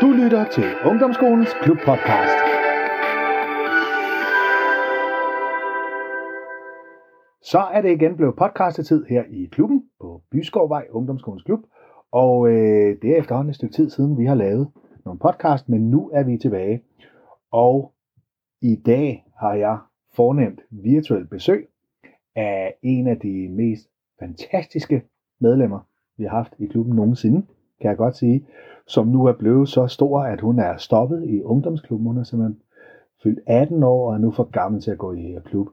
Du lytter til Ungdomsskolens Klubpodcast. Så er det igen blevet podcastetid her i klubben på Byskovvej Ungdomsskolens Klub. Og øh, det er efterhånden et stykke tid siden, vi har lavet nogle podcast, men nu er vi tilbage. Og i dag har jeg fornemt virtuelt besøg af en af de mest fantastiske medlemmer, vi har haft i klubben nogensinde, kan jeg godt sige, som nu er blevet så stor, at hun er stoppet i ungdomsklubben. Hun er simpelthen fyldt 18 år og er nu for gammel til at gå i klub.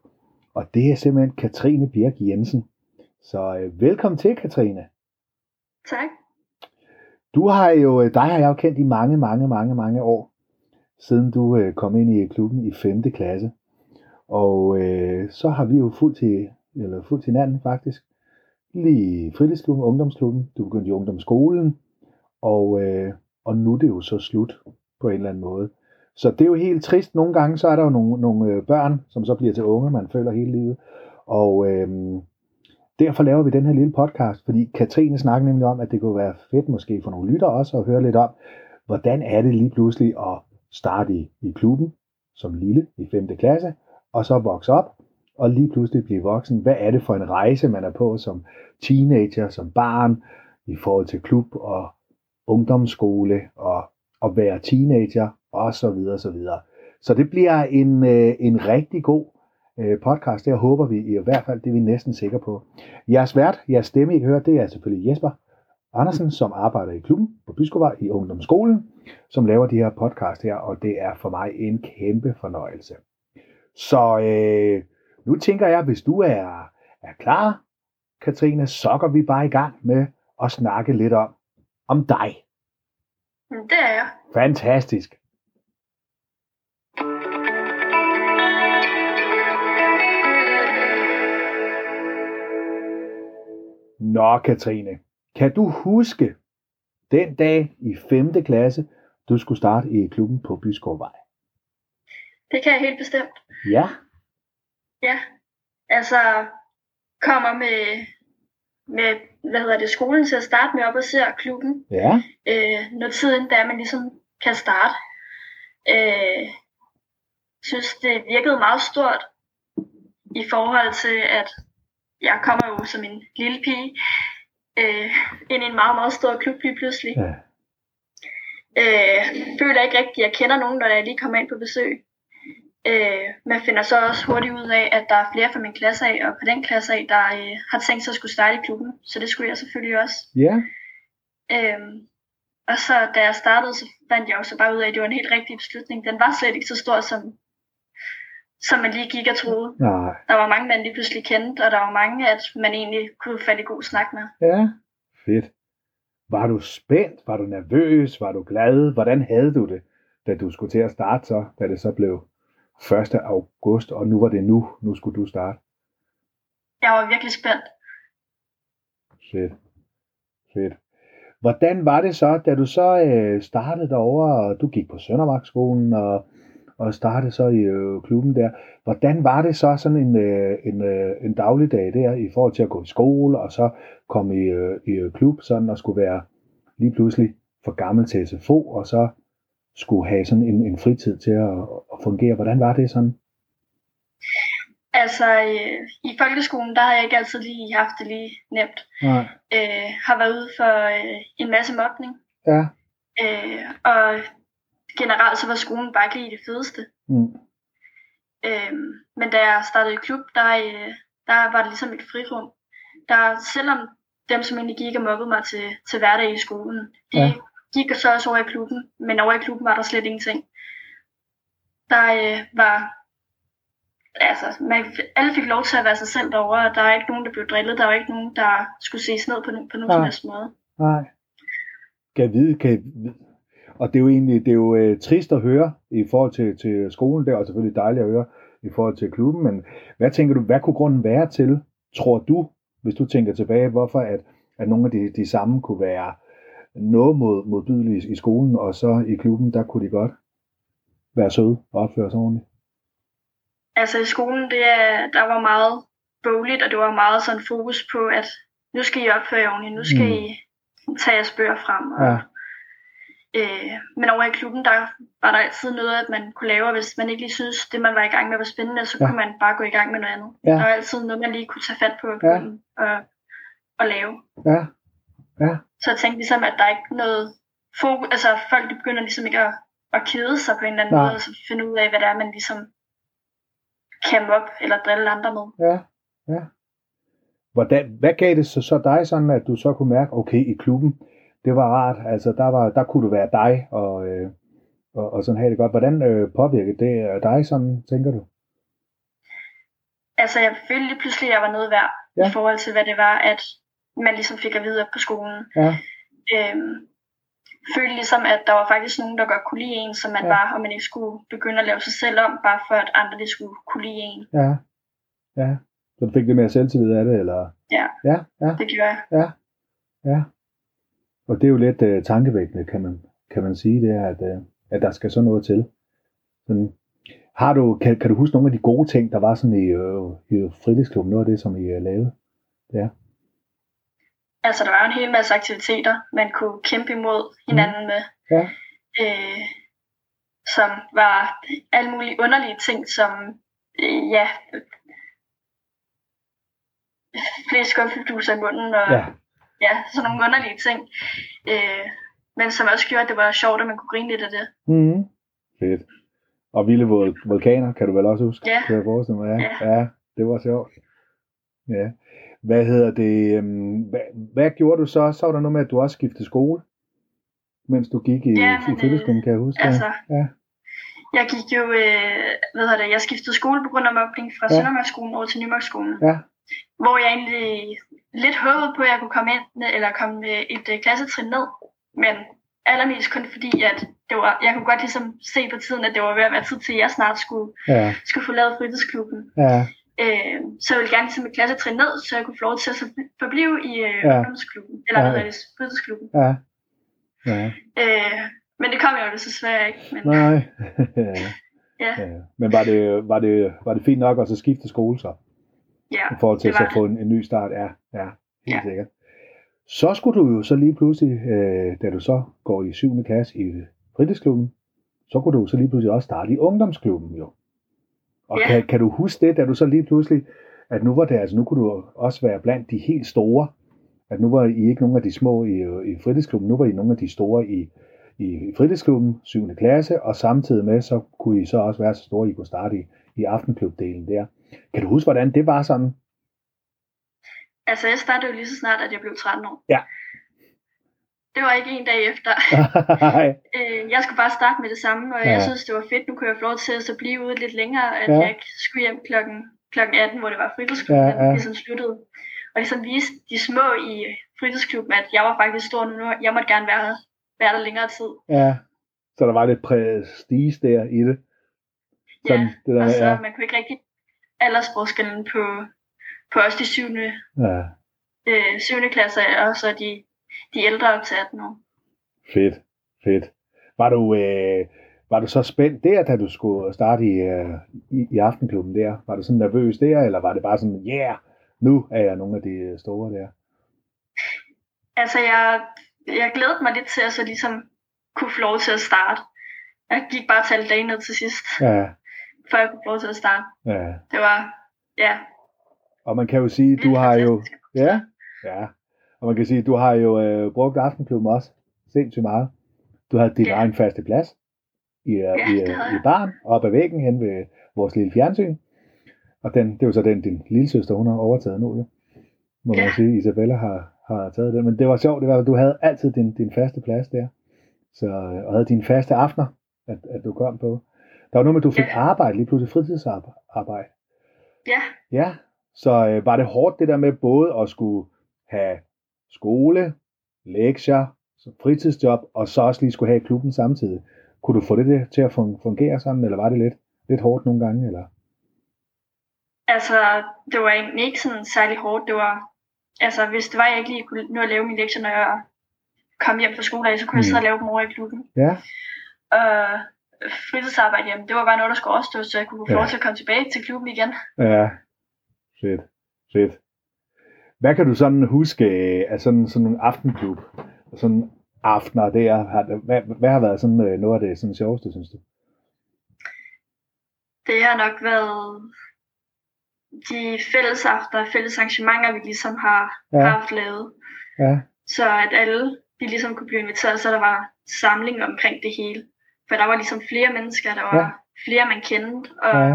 Og det er simpelthen Katrine Birk Jensen. Så øh, velkommen til, Katrine. Tak. Du har jo, øh, dig har jeg jo kendt i mange, mange, mange, mange år, siden du øh, kom ind i klubben i 5. klasse. Og øh, så har vi jo fuldt til, eller fuldt hinanden faktisk. Lige i fritidsklubben, ungdomsklubben. Du begyndte i ungdomsskolen. Og, øh, og nu er det jo så slut på en eller anden måde. Så det er jo helt trist. Nogle gange så er der jo nogle, nogle øh, børn, som så bliver til unge, man føler hele livet. Og øh, derfor laver vi den her lille podcast, fordi Katrine snakker nemlig om, at det kunne være fedt måske for nogle lytter også at høre lidt om, hvordan er det lige pludselig at starte i, i klubben som lille i 5. klasse, og så vokse op, og lige pludselig blive voksen. Hvad er det for en rejse, man er på som teenager, som barn, i forhold til klub og ungdomsskole og at være teenager og så videre, så videre. Så det bliver en, øh, en rigtig god øh, podcast. Det håber vi i hvert fald, det er vi næsten sikre på. Jeres vært, jeres stemme, I hører, det er selvfølgelig Jesper Andersen, som arbejder i klubben på Byskovej i ungdomsskolen, som laver de her podcast her, og det er for mig en kæmpe fornøjelse. Så øh, nu tænker jeg, hvis du er, er klar, Katrine, så går vi bare i gang med at snakke lidt om, om dig. Det er jeg. Fantastisk. Nå, Katrine, kan du huske den dag i 5. klasse, du skulle starte i klubben på Byskovvej? Det kan jeg helt bestemt. Ja. Ja, altså kommer med, med hvad hedder det, skolen til at starte med op og ser klubben. Ja. Øh, når tiden der man ligesom kan starte. Øh, synes det virkede meget stort i forhold til, at jeg kommer jo som en lille pige øh, ind i en meget, meget stor klub lige pludselig. ja. Øh, føler ikke rigtigt, at jeg kender nogen, når jeg lige kommer ind på besøg. Øh, man finder så også hurtigt ud af, at der er flere fra min klasse af, og på den klasse af, der øh, har tænkt sig at skulle starte i klubben. Så det skulle jeg selvfølgelig også. Ja. Øh, og så da jeg startede, så fandt jeg jo så bare ud af, at det var en helt rigtig beslutning. Den var slet ikke så stor, som, som man lige gik og troede. Nej. Der var mange, man lige pludselig kendte, og der var mange, at man egentlig kunne falde i god snak med. Ja. Fedt. Var du spændt? Var du nervøs? Var du glad? Hvordan havde du det, da du skulle til at starte så, da det så blev 1. august, og nu var det nu, nu skulle du starte? Jeg var virkelig spændt. Fedt. Fedt. Hvordan var det så, da du så øh, startede derovre, og du gik på Søndermarkskolen og, og startede så i øh, klubben der. Hvordan var det så sådan en, øh, en, øh, en dagligdag der i forhold til at gå i skole og så komme i, øh, i øh, klub sådan og skulle være lige pludselig for gammel til SFO og så skulle have sådan en, en fritid til at, at fungere. Hvordan var det sådan? Altså, øh, i folkeskolen, der har jeg ikke altid lige haft det lige nemt. Nej. Øh, har været ude for øh, en masse mobning. Ja. Øh, og generelt så var skolen bare ikke lige det fedeste. Mm. Øh, men da jeg startede i klub, der, øh, der var det ligesom et frirum. Der, selvom dem, som egentlig gik og mobbede mig til, til hverdag i skolen, de Ja. Gik så også over i klubben, men over i klubben var der slet ingenting. Der øh, var, altså, man, alle fik lov til at være sig selv derovre, og der er ikke nogen, der blev drillet, der var ikke nogen, der skulle ses ned på, på nogen som helst måde. Nej. Kan jeg vide, kan jeg vide. Og det er jo egentlig det er jo, øh, trist at høre i forhold til, til skolen der, og selvfølgelig dejligt at høre i forhold til klubben, men hvad tænker du, hvad kunne grunden være til, tror du, hvis du tænker tilbage, hvorfor at, at nogle af de, de samme kunne være noget mod, modbydelige i skolen, og så i klubben, der kunne de godt være søde og opføre sig ordentligt? Altså i skolen, det er, der var meget bogligt, og det var meget sådan fokus på, at nu skal I opføre jer ordentligt, nu skal Mm. I tage jeres bøger frem. Og, Ja. øh, men over i klubben, der var der altid noget, at man kunne lave, og hvis man ikke lige synes, det man var i gang med var spændende, så Ja. ja. kunne man bare gå i gang med noget andet. Ja. Der var altid noget, man lige kunne tage fat på klubben og, og lave. Ja. Ja. Så jeg tænkte ligesom, at der er ikke noget fokus, altså folk de begynder ligesom ikke at, at kede sig på en eller anden Nej. måde, og så finde ud af, hvad det er, man ligesom kan op eller drille andre med. Ja, ja. Hvordan, hvad gav det så, så dig sådan, at du så kunne mærke, okay, i klubben, det var rart, altså der, var, der kunne du være dig, og, øh, og, og sådan have det godt. Hvordan øh, påvirkede det øh, dig sådan, tænker du? Altså jeg følte lige pludselig, at jeg var noget værd, ja. i forhold til, hvad det var, at man ligesom fik at vide på skolen. Ja, Øhm, følte ligesom, at der var faktisk nogen, der godt kunne lide en, som man Ja. ja. var, og man ikke skulle begynde at lave sig selv om, bare for at andre de skulle kunne lide en. ja, ja. Så du fik lidt mere selvtillid af det, eller? Ja. Ja, ja, Det gjorde jeg. ja, ja. Og det er jo lidt øh, tankevækkende, kan man, kan man sige, det er, at, øh, at der skal sådan noget til. Sådan, har du, kan, kan du huske nogle af de gode ting, der var sådan i, øh, i fritidsklubben, noget af det, som I øh, lavede? Altså der var jo en hel masse aktiviteter, man kunne kæmpe imod hinanden med. Ja. øh, som var alle mulige underlige ting, som øh, ja, flere skumfiduser i munden og Ja, ja. sådan nogle underlige ting. Øh, men som også gjorde, at det var sjovt, at man kunne grine lidt af det. mm fedt. Og vilde vul- vulkaner, kan du vel også huske? Ja. Kan jeg forestille mig, ja. Ja. ja. det var sjovt. Ja. Hvad hedder det? øhm, Hvad, hvad gjorde du så? Så var der noget med, at du også skiftede skole, mens du gik i, Ja, i fritidsklubben, kan jeg huske. Altså, Ja. jeg gik jo, øh, hvad hedder det, jeg skiftede skole på grund af mobning fra Ja. Søndermarksskolen over til Nymarksskolen. Ja. Hvor jeg egentlig lidt håbede på, at jeg kunne komme ind, eller komme øh, et øh, klassetrin ned. Men allermest kun fordi, at det var, jeg kunne godt ligesom se på tiden, at det var ved at være tid til, at jeg snart skulle, Ja, skulle få lavet fritidsklubben. ja, Øh, så jeg ville gerne ligesom et klassetrin ned, så jeg kunne få lov til at så- forblive i øh, Ja. ungdomsklubben, eller Ja. hvad hedder det, fritidsklubben. ja. Ja, Øh, men det kom jeg jo desværre ikke. Men, nej. ja, ja. Men var det, var, det, var det fint nok at så skifte skole så? ja, i forhold til det så at få en, en ny start. Ja, ja helt Ja. sikkert. Så skulle du jo så lige pludselig, øh, da du så går i 7. klasse i fritidsklubben, så kunne du så lige pludselig også starte i ungdomsklubben jo. Og Ja. kan, kan du huske det, da du så lige pludselig, at nu var det, altså nu kunne du også være blandt de helt store, at nu var I ikke nogen af de små i, i fritidsklubben, nu var I nogle af de store i, i fritidsklubben, 7. klasse, og samtidig med, så kunne I så også være så store, I kunne starte i, i aftenklubdelen der. Kan du huske, hvordan det var sådan? Altså, jeg startede jo lige så snart, at jeg blev 13 år. Ja. Det var ikke en dag efter. Øh, jeg skulle bare starte med det samme, og Ja. jeg synes, det var fedt. Nu kunne jeg få lov til at så blive ude lidt længere, at Ja. jeg ikke skulle hjem klokken, klokken 18, hvor det var fritidsklubben, ja. ja. ligesom sluttede. Og ligesom vise de små i fritidsklubben, at jeg var faktisk stor nu, jeg måtte gerne være, være der længere tid. Ja, så der var lidt prestige der i det. Sådan, ja, det der, og så ja. man kunne ikke rigtig aldersforskellen på, på os de syvende, Ja, øh, syvende klasser, og så de, de ældre op til 18 år. fedt, fedt. Var du, øh, var du så spændt der, da du skulle starte i, øh, i, i aftenklubben der? Var du sådan nervøs der, eller var det bare sådan, yeah, nu er jeg nogle af de store der? Altså, jeg, jeg glædede mig lidt til at så ligesom kunne få lov til at starte. Jeg gik bare til alle dage ned til sidst, Ja, før jeg kunne få lov til at starte. ja. Det var, ja. Og man kan jo sige, du har jo, ja, ja. Og man kan sige, du har jo øh, brugt aftenklubben også sindssygt meget. Du havde din Ja. egen faste plads i, øh, Ja, i, øh, i jeg. baren, op ad væggen hen ved vores lille fjernsyn. Og den, det er jo så den, din lille søster, hun har overtaget nu, jo. Må man Ja. sige, Isabella har, har taget den. Men det var sjovt, det var, at du havde altid din, din faste plads der. Så, øh, og havde dine faste aftener, at, at du kom på. Der var noget med, at du fik Ja. arbejde, lige pludselig fritidsarbejde. Ja, Ja, så øh, var det hårdt det der med både at skulle have skole, lektier, så fritidsjob, og så også lige skulle have klubben samtidig. Kunne du få det til at fun- fungere sådan, eller var det lidt, lidt hårdt nogle gange? Eller? altså, det var egentlig ikke sådan særlig hårdt. Det var, altså, hvis det var, jeg ikke lige kunne nå at lave mine lektier, når jeg kom hjem fra skole så kunne jeg Mm. sidde og lave dem over i klubben. Ja, Og fritidsarbejde, jamen, det var bare noget, der skulle overstås, så jeg kunne få Ja. lov til at komme tilbage til klubben igen. ja, fedt, fedt. Hvad kan du sådan huske af sådan, sådan en aftenklub? sådan aftener der? Har, hvad, hvad har været sådan øh, noget af det sådan sjoveste, synes du? Det har nok været de fælles aftener, fælles arrangementer, vi ligesom har, Ja. haft lavet. Ja, Så at alle de ligesom kunne blive inviteret, så der var samling omkring det hele. For der var ligesom flere mennesker, der var Ja. flere, man kendte, og, ja.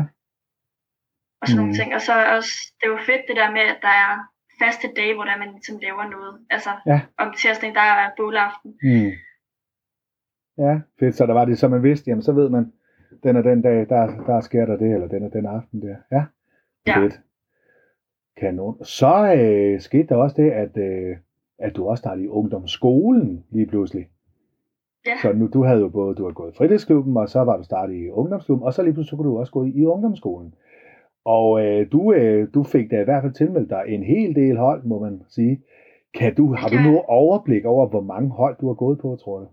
og sådan Mm. nogle ting. Og så også, det var fedt det der med, at der er faste dage, hvor der man ligesom laver noget. Altså Ja. om tirsdagen, der er bålaften. mm. ja, fedt. Så der var det, så man vidste, jamen så ved man, den er den dag, der, der sker der det, eller den er den aften der. Ja, Ja. fedt. Kanon. Så øh, skete der også det, at, øh, at du også startede i ungdomsskolen lige pludselig. Ja. Så nu, du havde jo både, du har gået i fritidsklubben, og så var du startet i ungdomsklubben, og så lige pludselig så kunne du også gå i, i ungdomsskolen. Og øh, du, øh, du fik da i hvert fald tilmeldt dig en hel del hold, må man sige. Kan du, har du Ja. noget overblik over, hvor mange hold du har gået på, tror du?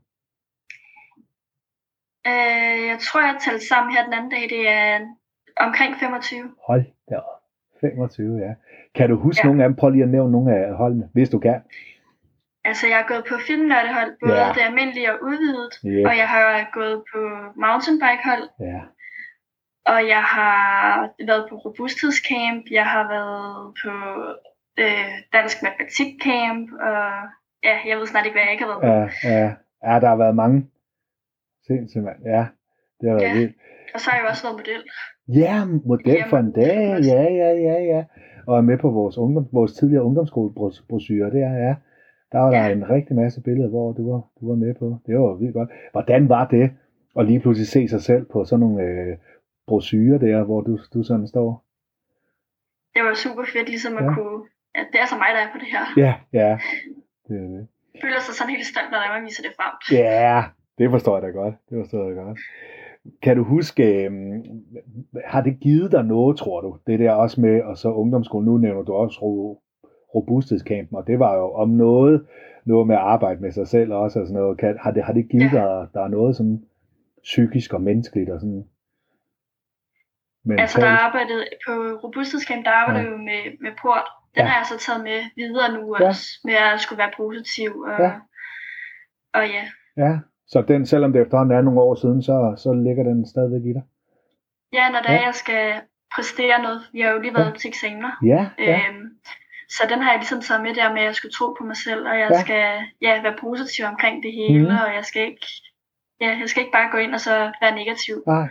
Øh, jeg tror, jeg talte sammen her den anden dag, det er omkring 25. Hold da op. 25, ja. Kan du huske ja. Nogle af dem? Prøv lige at nævne nogle af holdene, hvis du kan. Altså, jeg har gået på filmnørdehold, både Ja. det almindelige og udvidet. Ja. Og jeg har gået på mountainbikehold, Ja. Og jeg har været på robusthedscamp, jeg har været på øh, dansk matematikcamp, og ja, jeg ved snart ikke, hvad jeg ikke har været på. Ja, ja. ja, der har været mange. Sindssygt, mand. Ja, det har været Ja. vildt. Og så har jeg også været model. Ja, model for en dag. Ja, ja, ja, ja. Og er med på vores, ungdom, vores tidligere ungdomsskolebrochure. Det er, ja. Der var der Ja. en rigtig masse billeder, hvor du var, du var med på. Det var vildt godt. Hvordan var det at lige pludselig se sig selv på sådan nogle øh, brochurer der, hvor du, du sådan står? Det var super fedt, ligesom at Ja. kunne, at det er så mig, der er på det her. Ja, ja. Det er det. Jeg føler sig sådan helt stolt, når man viser det frem. Ja, det forstår jeg da godt. Det forstår jeg godt. Kan du huske, øhm, har det givet dig noget, tror du? Det der også med, og så ungdomsskolen, nu nævner du også ro- robusthedskampen, og det var jo om noget, noget med at arbejde med sig selv også, og sådan noget. Kan, har, det, har det givet Ja. dig, der er noget sådan psykisk og menneskeligt og sådan mentalt? Altså, der arbejdede på robusthedscamp, der arbejdede Ja. ja. jo med, med port. Den Ja. har jeg så taget med videre nu Ja. også, med at skulle være positiv. Og, Ja. og ja, Ja, så den, selvom det efterhånden er nogle år siden, så, så ligger den stadigvæk i dig? ja når det Ja. er, jeg skal præstere noget. Vi har jo lige været til eksamener. Ja, ja, Øhm, så den har jeg ligesom taget med der med, at jeg skulle tro på mig selv, og jeg Ja. ja. skal ja, være positiv omkring det hele, mm. og jeg skal ikke ja, jeg skal ikke bare gå ind og så være negativ. Nej.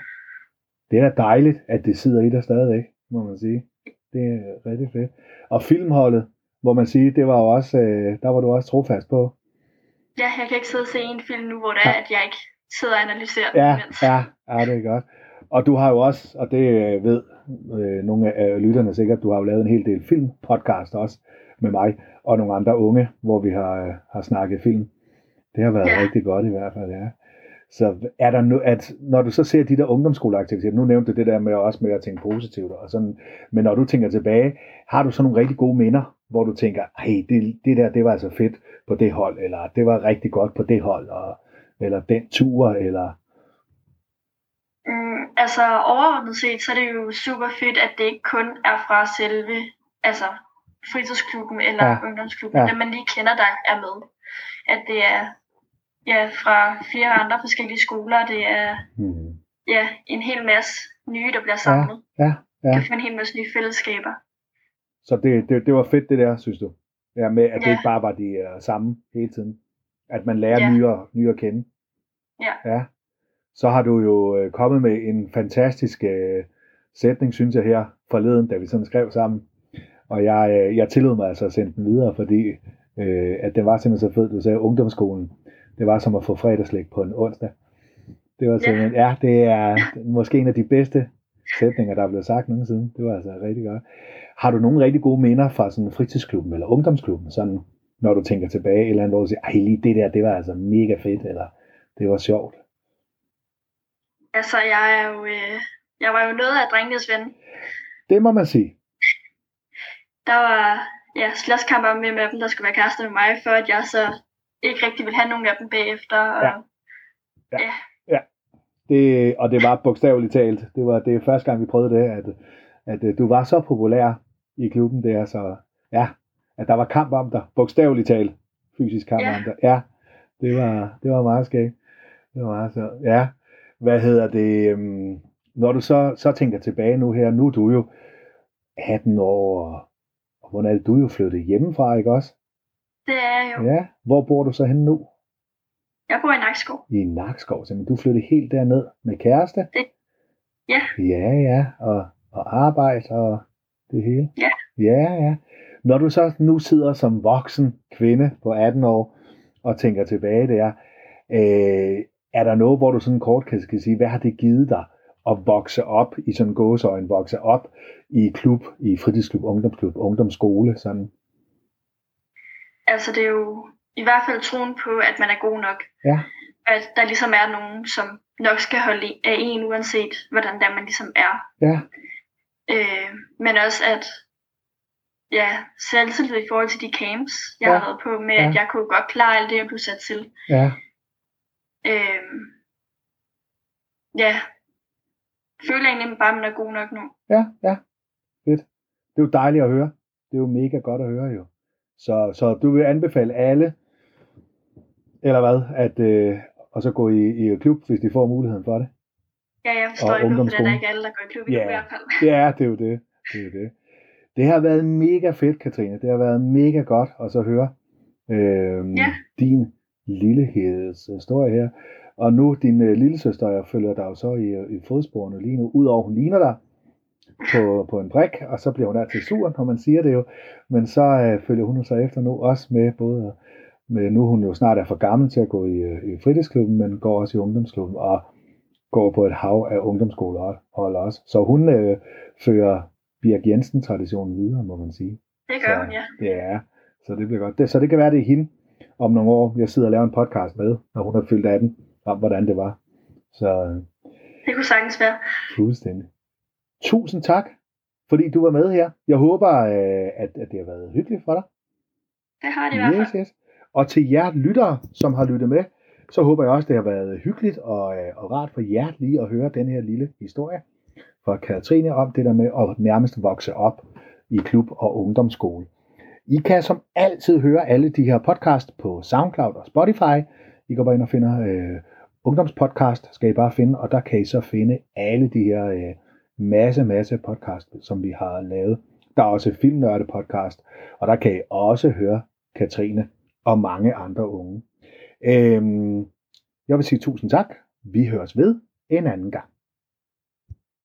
Det er da dejligt, at det sidder i dig stadigvæk, må man sige. Det er rigtig fedt. Og filmholdet, må man sige, det var jo også, øh, der var du også trofast på. Ja, jeg kan ikke sidde og se en film nu, hvor det er, at jeg ikke sidder og analyserer Ja, imens. ja, ja, det er godt. Og du har jo også, og det øh, ved øh, nogle af lytterne sikkert, du har jo lavet en hel del filmpodcast også med mig og nogle andre unge, hvor vi har, øh, har snakket film. Det har været. Ja. rigtig godt i hvert fald, ja. Så er der nu, at når du så ser de der ungdomsskoleaktiviteter, nu nævnte du det der med også med at tænke positivt og sådan, men når du tænker tilbage, har du så nogle rigtig gode minder, hvor du tænker, hey, det, det der, det var altså fedt på det hold, eller det var rigtig godt på det hold, og, eller den tur, eller Mm, altså overordnet set, så er det jo super fedt, at det ikke kun er fra selve altså, fritidsklubben eller Ja. ungdomsklubben, ja. dem man lige kender, der er med. At det er ja, fra flere andre forskellige skoler, det er hmm. ja, en hel masse nye, der bliver samlet. ja, ja. Kan få en hel masse nye fællesskaber. Så det, det, det var fedt det der, synes du? Ja, med at det Ja. ikke bare var de uh, samme hele tiden. At man lærer Ja. nye, nye at kende. Ja. ja. Så har du jo øh, kommet med en fantastisk øh, sætning, synes jeg her forleden, da vi sådan skrev sammen. Og jeg, øh, jeg tillod mig altså at sende den videre, fordi øh, at den var simpelthen så fed. Du sagde ungdomsskolen. Det var som at få fredagslæg på en onsdag. Det var simpelthen, ja, ja det er måske en af de bedste sætninger, der er blevet sagt nogensinde. Det var altså rigtig godt. Har du nogle rigtig gode minder fra sådan fritidsklubben eller ungdomsklubben, sådan, når du tænker tilbage, eller andet, hvor du siger, ej, lige det der, det var altså mega fedt, eller det var sjovt? Altså, jeg er jo, øh, jeg var jo noget af drengenes ven. Det må man sige. Der var ja, slåskamper med, med dem, der skulle være kærester med mig, før at jeg så ikke rigtig ville have nogen af dem bagefter. Og, Ja. Ja. Det, og det var bogstaveligt talt. Det var det første gang, vi prøvede det, at, at øh, du var så populær i klubben der, så ja, at der var kamp om dig. Bogstaveligt talt. Fysisk kamp Ja. om dig. Ja. det var, det var meget skægt. Det var meget så. Ja, hvad hedder det? øhm, Når du så, så tænker tilbage nu her, nu er du jo 18 år, og, og hvordan er det, du er jo flyttet hjemmefra, ikke også? Det er jeg jo. Ja, hvor bor du så henne nu? Jeg bor i Nakskov. I Nakskov, så du flyttede helt derned med kæreste? Det- ja. Ja, ja, og, og arbejde og det hele? Ja. Ja, ja. Når du så nu sidder som voksen kvinde på 18 år og tænker tilbage der, øh, er der noget, hvor du sådan kort kan, kan sige, hvad har det givet dig at vokse op i sådan gåsøjne, vokse op i klub, i fritidsklub, ungdomsklub, ungdomsskole, sådan? Altså det er jo i hvert fald troen på, at man er god nok. Ja. At der ligesom er nogen, som nok skal holde af en, uanset hvordan der man ligesom er. Ja, Øh, men også at ja, selvtillid i forhold til de camps, jeg Ja. har været på, med Ja. at jeg kunne godt klare alt det, jeg blev sat til. ja, Øh, ja, føler egentlig bare, at man er god nok nu. ja, ja. Fedt. Det er jo dejligt at høre. Det er jo mega godt at høre jo. Så, så du vil anbefale alle, eller hvad, at øh, og så gå i, i klub, hvis de får muligheden for det. Ja, jeg forstår ikke, hvorfor det er der ikke alle, der går i klub i Ja. i hvert fald. Ja, det er jo det. Det er jo det. Det har været mega fedt, Katrine. Det har været mega godt at så høre øh, Ja. din lillehedes historie her. Og nu din øh, lille søster, jeg følger dig jo så i, i fodsporene lige nu, udover hun ligner dig på, på en brik, og så bliver hun altid sur, når man siger det jo. Men så øh, følger hun så efter nu også med både med, nu hun jo snart er for gammel til at gå i, øh, i fritidsklubben, men går også i ungdomsklubben og går på et hav af ungdomsskoler hold også. Så hun øh, fører Birk Jensen-traditionen videre, må man sige. Det gør Så, hun, ja. Ja, så det bliver godt. Det, så det kan være, det er hende om nogle år, jeg sidder og laver en podcast med, når hun er fyldt 18, om hvordan det var. Så Det kunne sagtens være. fuldstændig. Tusind tak, fordi du var med her. Jeg håber, øh, at, at det har været hyggeligt for dig. Det har det i hvert fald. Yes. Og til jer lyttere, som har lyttet med, så håber jeg også, det har været hyggeligt og, øh, og rart for jer lige at høre den her lille historie fra Katrine om det der med at nærmest vokse op i klub og ungdomsskole. I kan som altid høre alle de her podcast på SoundCloud og Spotify. I går bare ind og finder øh, ungdomspodcast, skal I bare finde, og der kan I så finde alle de her øh, masse, masse podcast, som vi har lavet. Der er også Filmnørde podcast, og der kan I også høre Katrine og mange andre unge. Øhm, jeg vil sige tusind tak. Vi høres ved en anden gang.